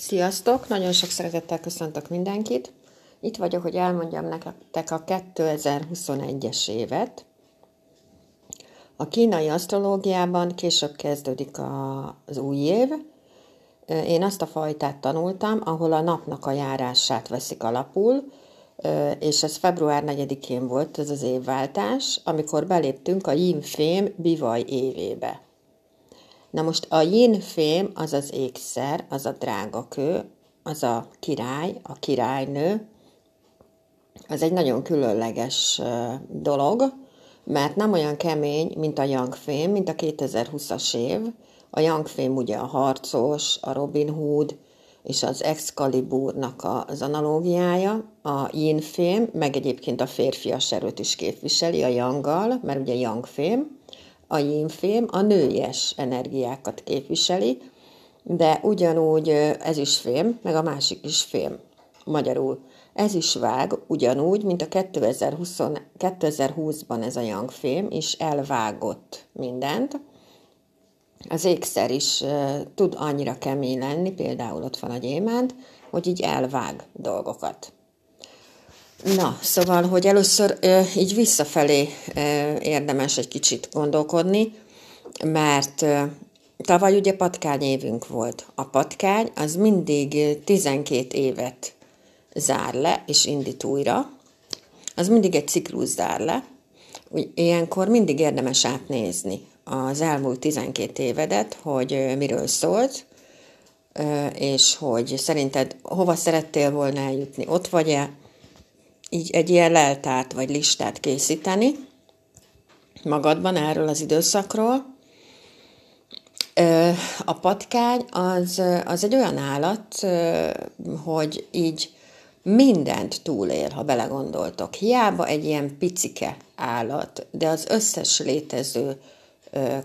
Sziasztok! Nagyon sok szeretettel köszöntök mindenkit. Itt vagyok, hogy elmondjam nektek a 2021-es évet. A kínai asztrológiában később kezdődik az új év. Én azt a fajtát tanultam, ahol a napnak a járását veszik alapul, és ez február 4-én volt, ez az évváltás, amikor beléptünk a yin-fém bivaj évébe. Na most a yin fém az az ékszer, az a drága kő, az a király, a királynő, az egy nagyon különleges dolog, mert nem olyan kemény, mint a Young Fame, mint a 2020-as év. A Young Fame ugye a harcos, a Robin Hood és az Excaliburnak az analógiája, a Yin Fame, meg egyébként a férfias erőt is képviseli a Young-gal, mert ugye Young Fame, a jínfém a nőies energiákat képviseli, de ugyanúgy ez is fém, meg a másik is fém. Magyarul ez is vág ugyanúgy, mint a 2020, 2020-ban ez a young fém is elvágott mindent. Az ékszer is uh, tud annyira kemény lenni, például ott van a gyémánt, hogy így elvág dolgokat. Na, szóval, hogy először így visszafelé érdemes egy kicsit gondolkodni, mert tavaly ugye patkány évünk volt. A patkány az mindig 12 évet zár le és indít újra. Az mindig egy ciklus zár le. Ilyenkor mindig érdemes átnézni az elmúlt 12 évedet, hogy miről szólt, és hogy szerinted hova szerettél volna eljutni, ott vagy-e, így egy ilyen leltárt vagy listát készíteni magadban erről az időszakról. A patkány az, az egy olyan állat, hogy így mindent túlél, ha belegondoltok. Hiába egy ilyen picike állat, de az összes létező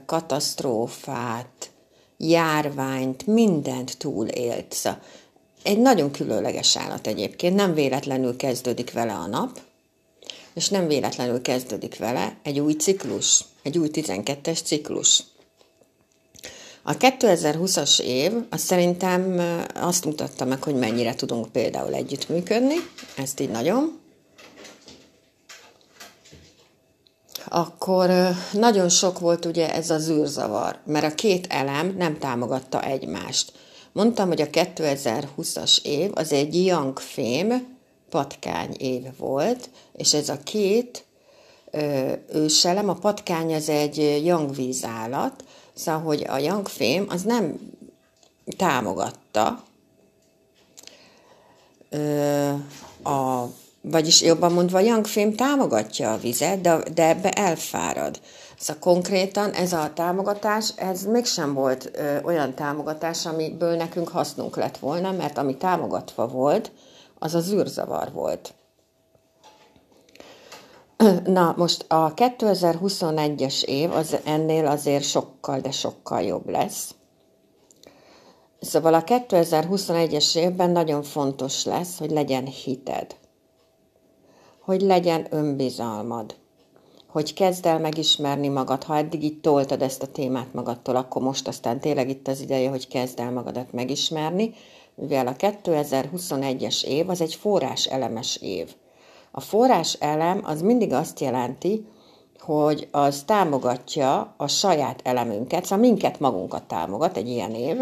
katasztrófát, járványt, mindent túlélt. Szóval egy nagyon különleges állat egyébként, nem véletlenül kezdődik vele a nap, és nem véletlenül kezdődik vele egy új ciklus, egy új 12-es ciklus. A 2020-as év az szerintem azt mutatta meg, hogy mennyire tudunk például együttműködni, ezt így nagyon. Akkor nagyon sok volt ugye ez az űrzavar, mert a két elem nem támogatta egymást. Mondtam, hogy a 2020-as év az egy young fame patkány év volt, és ez a két őselem, a patkány az egy young vízállat, szóval, hogy a fame az nem támogatta a vagyis jobban mondva, young támogatja a vizet, de, de ebbe elfárad. Szóval konkrétan ez a támogatás, ez mégsem volt ö, olyan támogatás, amiből nekünk hasznunk lett volna, mert ami támogatva volt, az az űrzavar volt. Na, most a 2021-es év az ennél azért sokkal, de sokkal jobb lesz. Szóval a 2021-es évben nagyon fontos lesz, hogy legyen hited, hogy legyen önbizalmad, hogy kezd el megismerni magad. Ha eddig így toltad ezt a témát magadtól, akkor most aztán tényleg itt az ideje, hogy kezd el magadat megismerni, mivel a 2021-es év az egy forrás elemes év. A forrás elem az mindig azt jelenti, hogy az támogatja a saját elemünket, szóval minket magunkat támogat egy ilyen év,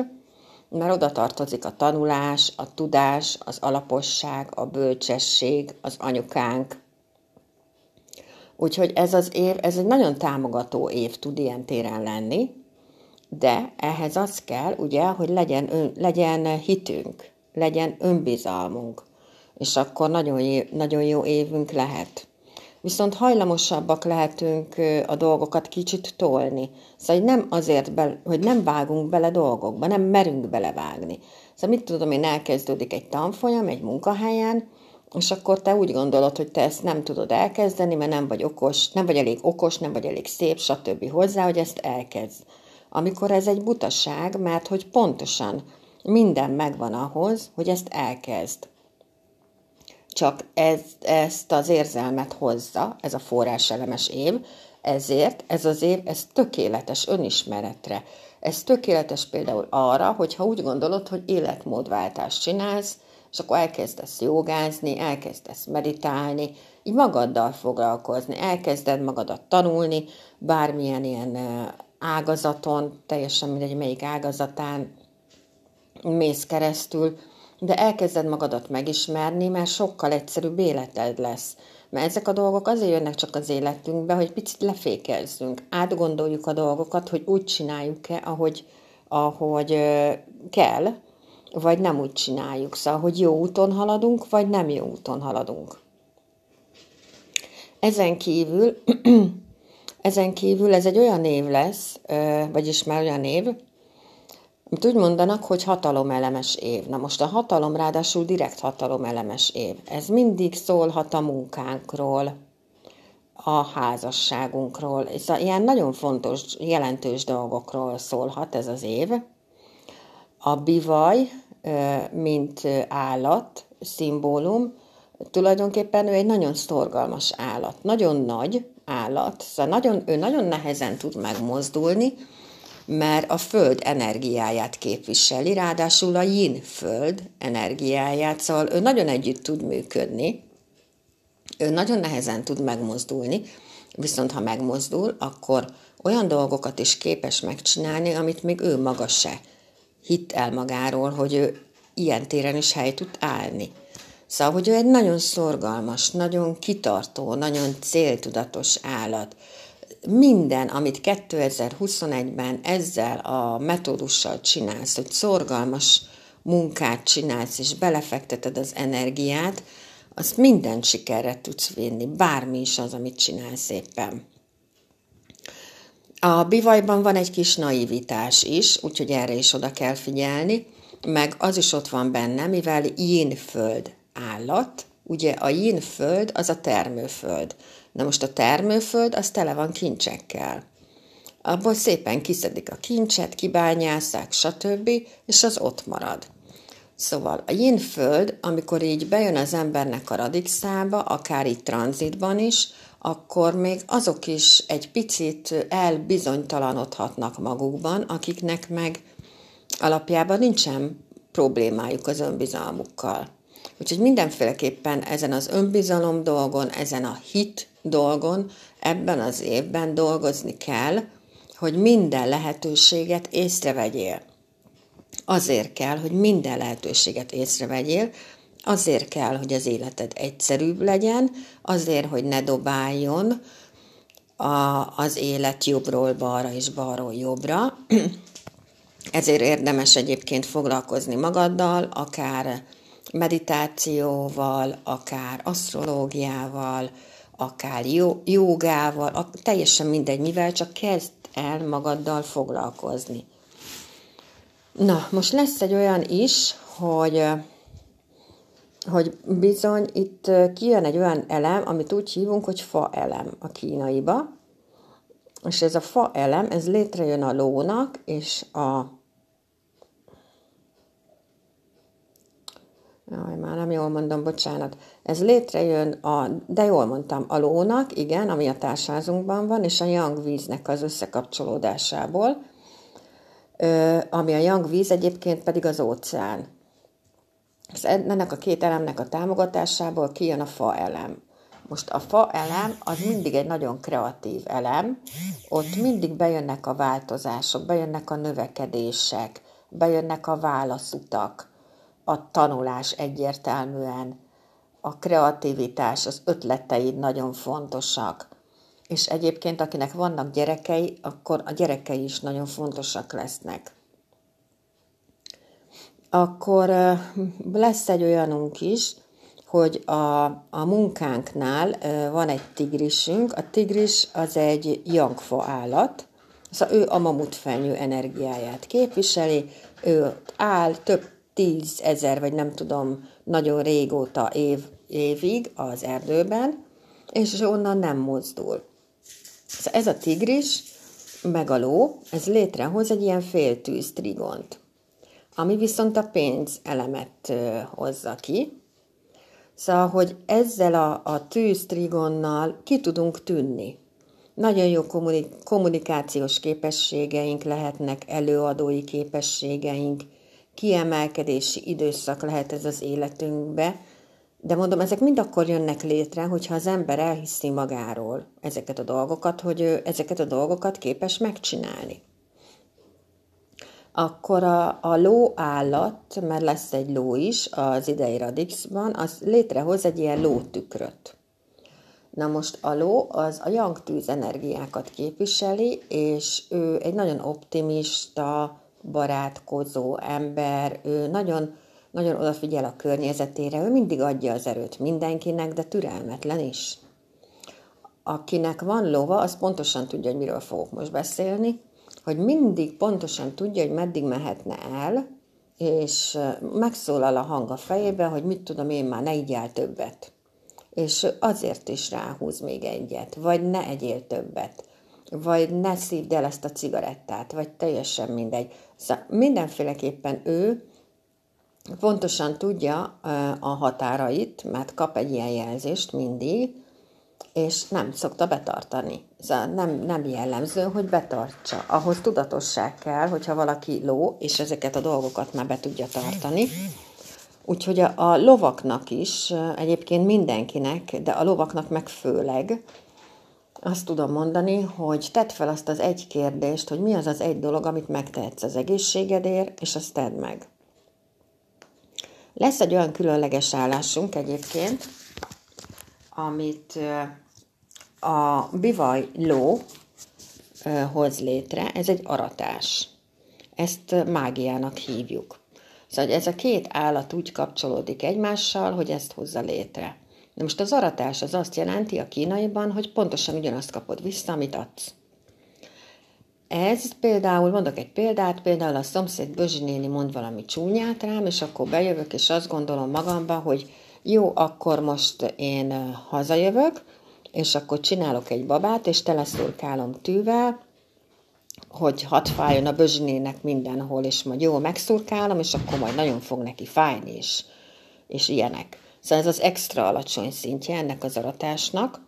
mert oda tartozik a tanulás, a tudás, az alaposság, a bölcsesség, az anyukánk, Úgyhogy ez az év, ez egy nagyon támogató év tud ilyen téren lenni, de ehhez az kell, ugye, hogy legyen, ön, legyen hitünk, legyen önbizalmunk, és akkor nagyon, nagyon jó évünk lehet. Viszont hajlamosabbak lehetünk a dolgokat kicsit tolni. Szóval nem azért, be, hogy nem vágunk bele dolgokba, nem merünk belevágni. Szóval mit tudom én, elkezdődik egy tanfolyam egy munkahelyen, és akkor te úgy gondolod, hogy te ezt nem tudod elkezdeni, mert nem vagy okos, nem vagy elég okos, nem vagy elég szép, stb. hozzá, hogy ezt elkezd. Amikor ez egy butaság, mert hogy pontosan minden megvan ahhoz, hogy ezt elkezd. Csak ez, ezt az érzelmet hozza, ez a forráselemes év, ezért ez az év, ez tökéletes önismeretre, Ez tökéletes például arra, hogyha úgy gondolod, hogy életmódváltást csinálsz, és akkor elkezdesz jogázni, elkezdesz meditálni, így magaddal foglalkozni, elkezded magadat tanulni, bármilyen ilyen ágazaton, teljesen mindegy, melyik ágazatán mész keresztül, de elkezded magadat megismerni, mert sokkal egyszerűbb életed lesz. Mert ezek a dolgok azért jönnek csak az életünkbe, hogy picit lefékezzünk, átgondoljuk a dolgokat, hogy úgy csináljuk-e, ahogy, ahogy kell, vagy nem úgy csináljuk. Szóval, hogy jó úton haladunk, vagy nem jó úton haladunk. Ezen kívül, ezen kívül ez egy olyan név lesz, vagyis már olyan név, amit úgy mondanak, hogy hatalomelemes év. Na most a hatalom ráadásul direkt hatalomelemes év. Ez mindig szólhat a munkánkról, a házasságunkról, és ilyen nagyon fontos, jelentős dolgokról szólhat ez az év. A bivaj, mint állat, szimbólum, tulajdonképpen ő egy nagyon szorgalmas állat, nagyon nagy állat, szóval nagyon, ő nagyon nehezen tud megmozdulni, mert a föld energiáját képviseli, ráadásul a yin föld energiáját, szóval ő nagyon együtt tud működni, ő nagyon nehezen tud megmozdulni, viszont ha megmozdul, akkor olyan dolgokat is képes megcsinálni, amit még ő maga se hitt el magáról, hogy ő ilyen téren is hely tud állni. Szóval, hogy ő egy nagyon szorgalmas, nagyon kitartó, nagyon céltudatos állat. Minden, amit 2021-ben ezzel a metódussal csinálsz, hogy szorgalmas munkát csinálsz, és belefekteted az energiát, azt minden sikerre tudsz vinni, bármi is az, amit csinálsz éppen. A bivajban van egy kis naivitás is, úgyhogy erre is oda kell figyelni, meg az is ott van benne, mivel yin föld állat, ugye a yin föld az a termőföld. Na most a termőföld az tele van kincsekkel. Abból szépen kiszedik a kincset, kibányászák, stb., és az ott marad. Szóval a yin föld, amikor így bejön az embernek a radixába, akár itt tranzitban is, akkor még azok is egy picit elbizonytalanodhatnak magukban, akiknek meg alapjában nincsen problémájuk az önbizalmukkal. Úgyhogy mindenféleképpen ezen az önbizalom dolgon, ezen a hit dolgon ebben az évben dolgozni kell, hogy minden lehetőséget észrevegyél. Azért kell, hogy minden lehetőséget észrevegyél, azért kell, hogy az életed egyszerűbb legyen, azért, hogy ne dobáljon a, az élet jobbról balra és balról jobbra. Ezért érdemes egyébként foglalkozni magaddal, akár meditációval, akár asztrológiával, akár jogával, teljesen mindegy, mivel csak kezd el magaddal foglalkozni. Na, most lesz egy olyan is, hogy hogy bizony itt kijön egy olyan elem, amit úgy hívunk, hogy fa elem a kínaiba, és ez a fa elem, ez létrejön a lónak és a Jaj, már nem jól mondom, bocsánat. Ez létrejön a, de jól mondtam, a lónak, igen, ami a társázunkban van, és a yang víznek az összekapcsolódásából, ami a yang víz egyébként pedig az óceán. Ennek a két elemnek a támogatásából kijön a fa elem. Most a fa elem az mindig egy nagyon kreatív elem, ott mindig bejönnek a változások, bejönnek a növekedések, bejönnek a válaszutak, a tanulás egyértelműen, a kreativitás, az ötleteid nagyon fontosak. És egyébként, akinek vannak gyerekei, akkor a gyerekei is nagyon fontosak lesznek. Akkor lesz egy olyanunk is, hogy a, a munkánknál van egy tigrisünk. A tigris az egy jangfa állat, szóval ő a mamutfenyő energiáját képviseli, ő áll több tízezer, vagy nem tudom, nagyon régóta év, évig az erdőben, és onnan nem mozdul. Szóval ez a tigris, meg a ló, ez létrehoz egy ilyen féltűz trigont, ami viszont a pénz elemet hozza ki. Szóval, hogy ezzel a, a tűz trigonnal ki tudunk tűnni. nagyon jó kommunikációs képességeink lehetnek, előadói képességeink, kiemelkedési időszak lehet ez az életünkbe, de mondom, ezek mind akkor jönnek létre, hogyha az ember elhiszi magáról ezeket a dolgokat, hogy ő ezeket a dolgokat képes megcsinálni. Akkor a, a ló állat, mert lesz egy ló is az idei radixban, az létrehoz egy ilyen lótükröt. Na most a ló az a yang tűz energiákat képviseli, és ő egy nagyon optimista, barátkozó ember, ő nagyon, nagyon odafigyel a környezetére, ő mindig adja az erőt mindenkinek, de türelmetlen is. Akinek van lova, az pontosan tudja, hogy miről fogok most beszélni, hogy mindig pontosan tudja, hogy meddig mehetne el, és megszólal a hang a fejében, hogy mit tudom én már, ne igyál többet. És azért is ráhúz még egyet, vagy ne egyél többet, vagy ne szívd el ezt a cigarettát, vagy teljesen mindegy. Szóval mindenféleképpen ő pontosan tudja a határait, mert kap egy ilyen jelzést mindig, és nem szokta betartani. Szóval nem, nem jellemző, hogy betartsa. Ahhoz tudatosság kell, hogyha valaki ló, és ezeket a dolgokat már be tudja tartani. Úgyhogy a, a lovaknak is, egyébként mindenkinek, de a lovaknak meg főleg, azt tudom mondani, hogy tedd fel azt az egy kérdést, hogy mi az az egy dolog, amit megtehetsz az egészségedért, és azt tedd meg. Lesz egy olyan különleges állásunk egyébként, amit a bivaj ló hoz létre, ez egy aratás. Ezt mágiának hívjuk. Szóval ez a két állat úgy kapcsolódik egymással, hogy ezt hozza létre. De most az aratás az azt jelenti a kínaiban, hogy pontosan ugyanazt kapod vissza, amit adsz. Ez például, mondok egy példát, például a szomszéd Bözsi néni mond valami csúnyát rám, és akkor bejövök, és azt gondolom magamba, hogy jó, akkor most én hazajövök, és akkor csinálok egy babát, és teleszurkálom tűvel, hogy hat fájjon a bözsinének mindenhol, és majd jól megszurkálom, és akkor majd nagyon fog neki fájni, és, és ilyenek. Szóval ez az extra alacsony szintje ennek az aratásnak.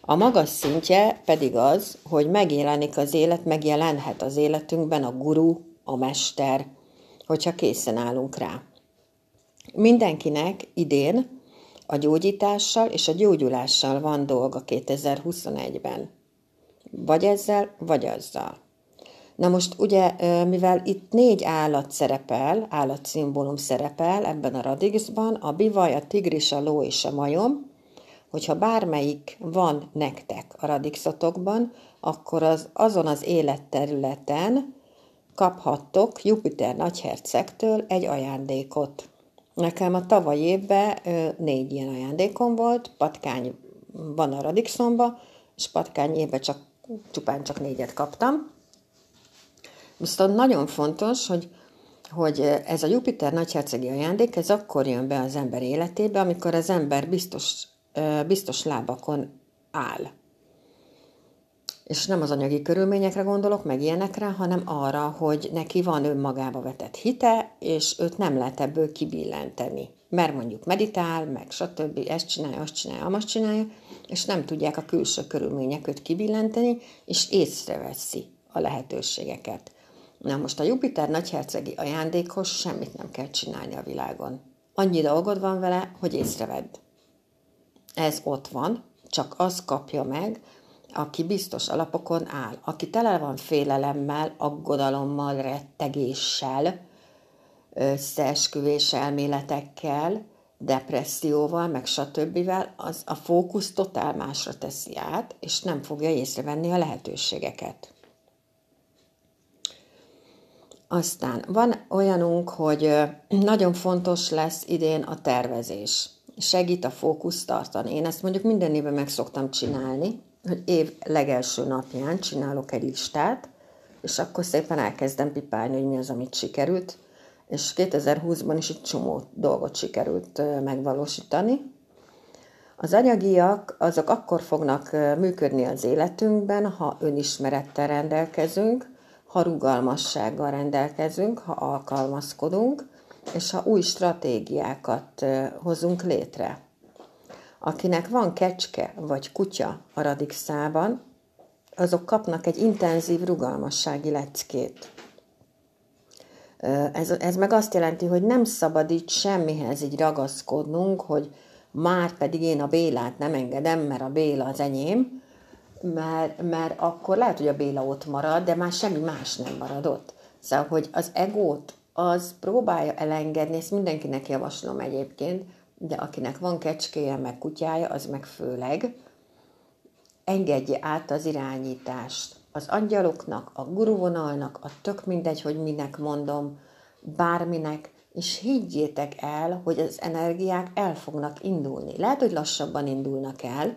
A magas szintje pedig az, hogy megjelenik az élet, megjelenhet az életünkben a guru, a mester, hogyha készen állunk rá. Mindenkinek idén a gyógyítással és a gyógyulással van dolga 2021-ben. Vagy ezzel, vagy azzal. Na most ugye, mivel itt négy állat szerepel, állatszimbólum szerepel ebben a radixban, a bivaj, a tigris, a ló és a majom, hogyha bármelyik van nektek a radixotokban, akkor az azon az életterületen kaphattok Jupiter nagyhercegtől egy ajándékot. Nekem a tavaly évben négy ilyen ajándékom volt, patkány van a Radixonba, és patkány évben csak, csupán csak négyet kaptam. Viszont nagyon fontos, hogy, hogy ez a Jupiter nagyhercegi ajándék, ez akkor jön be az ember életébe, amikor az ember biztos, biztos lábakon áll és nem az anyagi körülményekre gondolok, meg ilyenekre, hanem arra, hogy neki van önmagába vetett hite, és őt nem lehet ebből kibillenteni. Mert mondjuk meditál, meg stb. ezt csinálja, azt csinálja, azt csinálja, és nem tudják a külső körülmények őt kibillenteni, és észreveszi a lehetőségeket. Na most a Jupiter nagyhercegi ajándékhoz semmit nem kell csinálni a világon. Annyi dolgod van vele, hogy észrevedd. Ez ott van, csak az kapja meg, aki biztos alapokon áll, aki tele van félelemmel, aggodalommal, rettegéssel, összeesküvés elméletekkel, depresszióval, meg stb. az a fókusz totál másra teszi át, és nem fogja észrevenni a lehetőségeket. Aztán van olyanunk, hogy nagyon fontos lesz idén a tervezés. Segít a fókusz tartani. Én ezt mondjuk minden évben meg szoktam csinálni, hogy év legelső napján csinálok egy listát, és akkor szépen elkezdem pipálni, hogy mi az, amit sikerült, és 2020-ban is egy csomó dolgot sikerült megvalósítani. Az anyagiak azok akkor fognak működni az életünkben, ha önismerettel rendelkezünk, ha rugalmassággal rendelkezünk, ha alkalmazkodunk, és ha új stratégiákat hozunk létre. Akinek van kecske vagy kutya a radixában, azok kapnak egy intenzív rugalmassági leckét. Ez, ez meg azt jelenti, hogy nem szabad itt semmihez így ragaszkodnunk, hogy már pedig én a Bélát nem engedem, mert a Béla az enyém, mert, mert akkor lehet, hogy a Béla ott marad, de már semmi más nem marad ott. Szóval, hogy az egót az próbálja elengedni, ezt mindenkinek javaslom egyébként, de akinek van kecskéje, meg kutyája, az meg főleg, engedje át az irányítást. Az angyaloknak, a guruvonalnak, a tök mindegy, hogy minek mondom, bárminek, és higgyétek el, hogy az energiák el fognak indulni. Lehet, hogy lassabban indulnak el,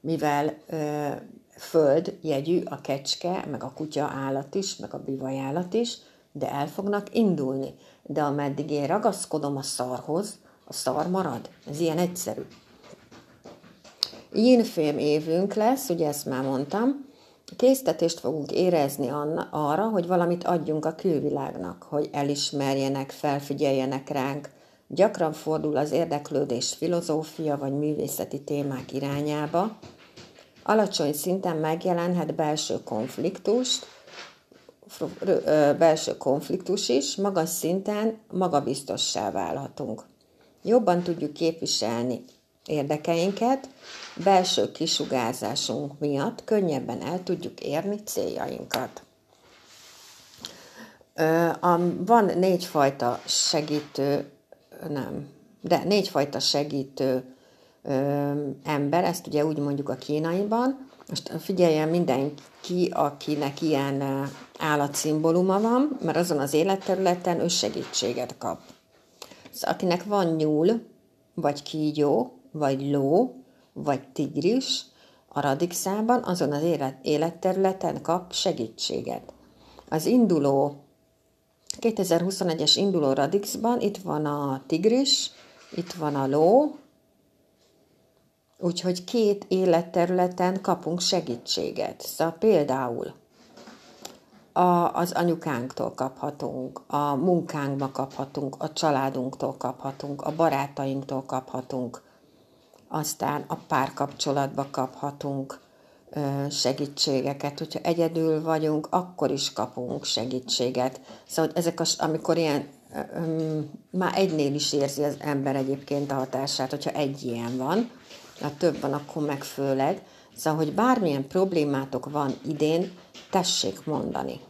mivel ö, föld jegyű a kecske, meg a kutya állat is, meg a bivaj állat is, de el fognak indulni. De ameddig én ragaszkodom a szarhoz, a szar marad. Ez ilyen egyszerű. Yinfém évünk lesz, ugye ezt már mondtam, késztetést fogunk érezni arra, hogy valamit adjunk a külvilágnak, hogy elismerjenek, felfigyeljenek ránk. Gyakran fordul az érdeklődés filozófia vagy művészeti témák irányába. Alacsony szinten megjelenhet belső konfliktust, belső konfliktus is, magas szinten magabiztossá válhatunk. Jobban tudjuk képviselni érdekeinket, belső kisugárzásunk miatt könnyebben el tudjuk érni céljainkat. Van négyfajta segítő, nem, de négyfajta segítő ember, ezt ugye úgy mondjuk a kínaiban. Most figyeljen mindenki, akinek ilyen állatszimbóluma van, mert azon az életterületen ő segítséget kap. Szóval akinek van nyúl, vagy kígyó, vagy ló, vagy tigris, a radixában azon az élet, életterületen kap segítséget. Az induló 2021-es induló radixban itt van a tigris, itt van a ló, úgyhogy két életterületen kapunk segítséget. Szóval például a, az anyukánktól kaphatunk, a munkánkba kaphatunk, a családunktól kaphatunk, a barátainktól kaphatunk, aztán a párkapcsolatba kaphatunk segítségeket, hogyha egyedül vagyunk, akkor is kapunk segítséget. Szóval ezek, az, amikor ilyen, már egynél is érzi az ember egyébként a hatását, hogyha egy ilyen van, ha több van, akkor meg főleg. Szóval, hogy bármilyen problémátok van idén, tessék mondani.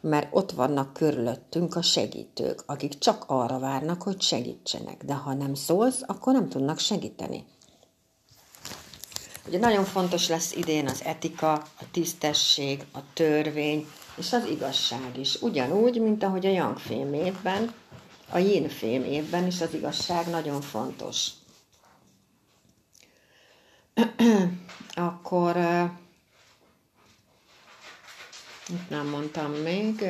Mert ott vannak körülöttünk a segítők, akik csak arra várnak, hogy segítsenek. De ha nem szólsz, akkor nem tudnak segíteni. Ugye nagyon fontos lesz idén az etika, a tisztesség, a törvény és az igazság is. Ugyanúgy, mint ahogy a Yang fém évben, a Yin fém évben is az igazság nagyon fontos. Akkor itt nem mondtam még.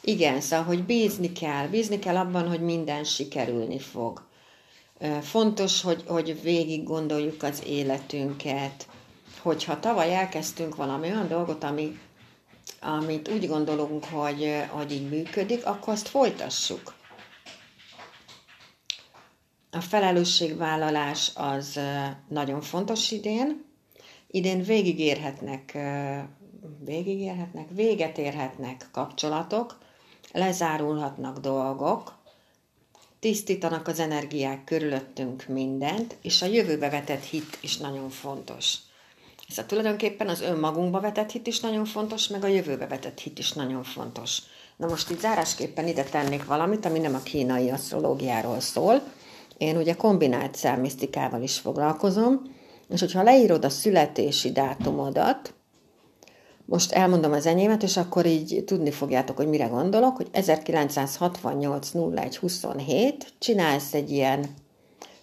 Igen, szóval, hogy bízni kell. Bízni kell abban, hogy minden sikerülni fog. Fontos, hogy, hogy végig gondoljuk az életünket, hogyha tavaly elkezdtünk valami olyan dolgot, ami, amit úgy gondolunk, hogy, hogy így működik, akkor azt folytassuk. A felelősségvállalás az nagyon fontos idén. Idén végigérhetnek, végigérhetnek, véget érhetnek kapcsolatok, lezárulhatnak dolgok, tisztítanak az energiák körülöttünk mindent, és a jövőbe vetett hit is nagyon fontos. Ez a tulajdonképpen az önmagunkba vetett hit is nagyon fontos, meg a jövőbe vetett hit is nagyon fontos. Na most itt zárásképpen ide tennék valamit, ami nem a kínai asztrológiáról szól. Én ugye kombinált számisztikával is foglalkozom, és hogyha leírod a születési dátumodat, most elmondom az enyémet, és akkor így tudni fogjátok, hogy mire gondolok, hogy 1968 01 27 csinálsz egy ilyen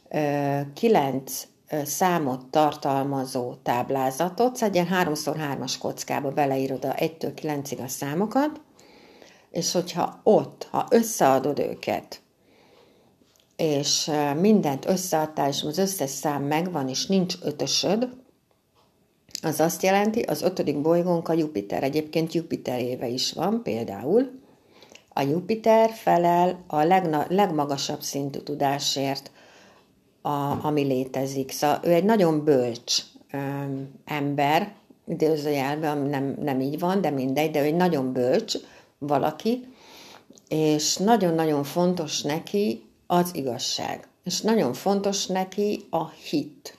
ö, 9 számot tartalmazó táblázatot, szóval egy ilyen 3x3-as kockába beleírod a 1-től 9-ig a számokat, és hogyha ott, ha összeadod őket, és mindent összeadtál, és az összes szám megvan, és nincs ötösöd, az azt jelenti, az ötödik bolygónk a Jupiter. Egyébként Jupiter éve is van például. A Jupiter felel a legna- legmagasabb szintű tudásért, a, ami létezik. Szóval ő egy nagyon bölcs um, ember, idézőjelben, ami nem, nem így van, de mindegy, de ő egy nagyon bölcs valaki, és nagyon-nagyon fontos neki az igazság. És nagyon fontos neki a hit.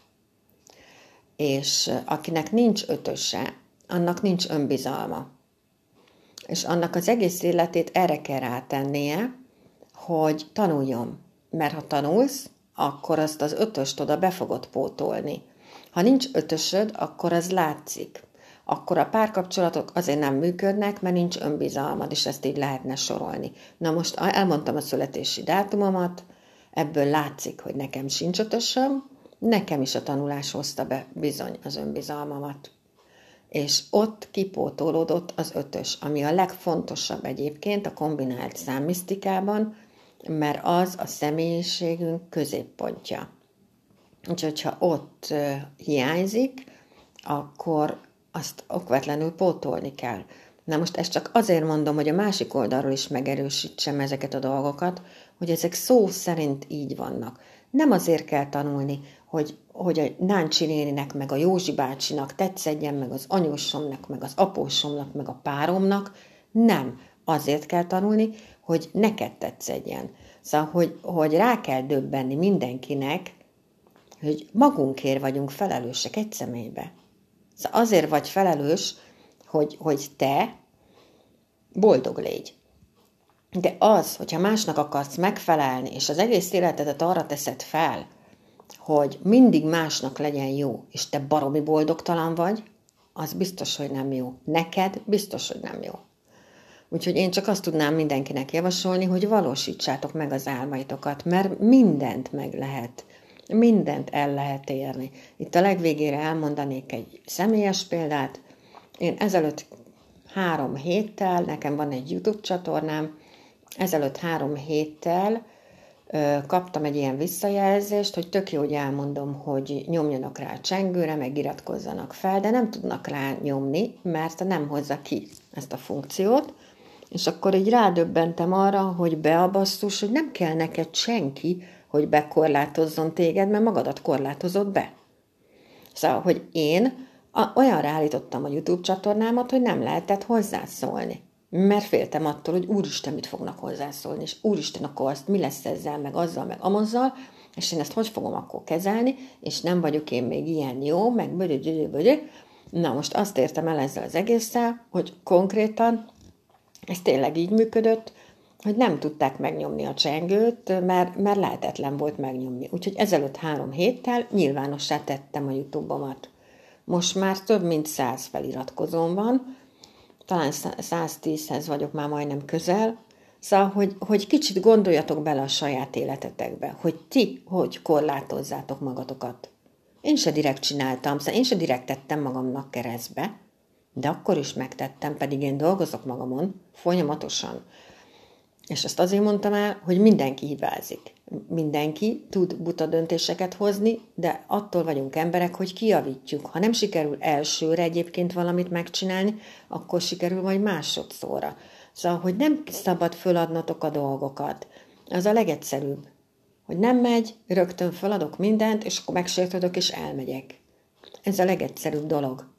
És akinek nincs ötöse, annak nincs önbizalma. És annak az egész életét erre kell rátennie, hogy tanuljon. Mert ha tanulsz, akkor azt az ötöst oda be fogod pótolni. Ha nincs ötösöd, akkor az látszik. Akkor a párkapcsolatok azért nem működnek, mert nincs önbizalmad, és ezt így lehetne sorolni. Na most elmondtam a születési dátumomat, ebből látszik, hogy nekem sincs ötösöm, nekem is a tanulás hozta be bizony az önbizalmamat. És ott kipótolódott az ötös, ami a legfontosabb egyébként a kombinált számmisztikában, mert az a személyiségünk középpontja. Úgyhogy, ha ott hiányzik, akkor azt okvetlenül pótolni kell. Na most ezt csak azért mondom, hogy a másik oldalról is megerősítsem ezeket a dolgokat, hogy ezek szó szerint így vannak. Nem azért kell tanulni, hogy, hogy a Náncsi néninek, meg a Józsi bácsinak tetszedjen, meg az anyósomnak, meg az apósomnak, meg a páromnak. Nem. Azért kell tanulni, hogy neked tetszedjen. Szóval, hogy, hogy rá kell döbbenni mindenkinek, hogy magunkért vagyunk felelősek egy személybe. Szóval azért vagy felelős, hogy, hogy te boldog légy. De az, hogyha másnak akarsz megfelelni, és az egész életedet arra teszed fel, hogy mindig másnak legyen jó, és te baromi boldogtalan vagy, az biztos, hogy nem jó. Neked biztos, hogy nem jó. Úgyhogy én csak azt tudnám mindenkinek javasolni, hogy valósítsátok meg az álmaitokat, mert mindent meg lehet. Mindent el lehet érni. Itt a legvégére elmondanék egy személyes példát. Én ezelőtt három héttel, nekem van egy YouTube csatornám, ezelőtt három héttel kaptam egy ilyen visszajelzést, hogy tök jó, hogy elmondom, hogy nyomjanak rá a csengőre, meg iratkozzanak fel, de nem tudnak rá nyomni, mert nem hozza ki ezt a funkciót. És akkor így rádöbbentem arra, hogy beabasszus, hogy nem kell neked senki, hogy bekorlátozzon téged, mert magadat korlátozott be. Szóval, hogy én olyanra állítottam a YouTube csatornámat, hogy nem lehetett hozzászólni. Mert féltem attól, hogy úristen, mit fognak hozzászólni, és úristen, akkor azt mi lesz ezzel, meg azzal, meg amazzal, és én ezt hogy fogom akkor kezelni, és nem vagyok én még ilyen jó, meg bödö, Na most azt értem el ezzel az egésszel, hogy konkrétan ez tényleg így működött, hogy nem tudták megnyomni a csengőt, mert, mert lehetetlen volt megnyomni. Úgyhogy ezelőtt három héttel nyilvánossá tettem a YouTube-omat. Most már több mint száz feliratkozón van, talán 110-hez vagyok már majdnem közel, Szóval, hogy, hogy kicsit gondoljatok bele a saját életetekbe, hogy ti hogy korlátozzátok magatokat. Én se direkt csináltam, szóval én se direkt tettem magamnak keresztbe, de akkor is megtettem, pedig én dolgozok magamon folyamatosan. És ezt azért mondtam el, hogy mindenki hibázik. Mindenki tud buta döntéseket hozni, de attól vagyunk emberek, hogy kiavítjuk. Ha nem sikerül elsőre egyébként valamit megcsinálni, akkor sikerül majd másodszorra. Szóval, hogy nem szabad föladnatok a dolgokat. Az a legegyszerűbb. Hogy nem megy, rögtön föladok mindent, és akkor megsértődök, és elmegyek. Ez a legegyszerűbb dolog.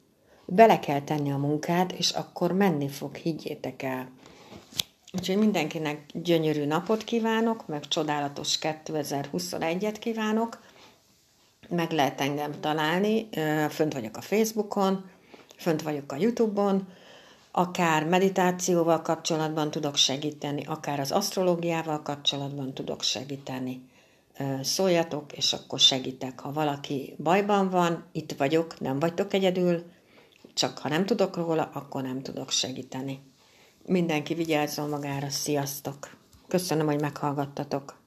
Bele kell tenni a munkát, és akkor menni fog, higgyétek el. Úgyhogy mindenkinek gyönyörű napot kívánok, meg csodálatos 2021-et kívánok. Meg lehet engem találni, fönt vagyok a Facebookon, fönt vagyok a Youtube-on, akár meditációval kapcsolatban tudok segíteni, akár az asztrológiával kapcsolatban tudok segíteni. Szóljatok, és akkor segítek. Ha valaki bajban van, itt vagyok, nem vagytok egyedül, csak ha nem tudok róla, akkor nem tudok segíteni. Mindenki vigyázzon magára, sziasztok! Köszönöm, hogy meghallgattatok.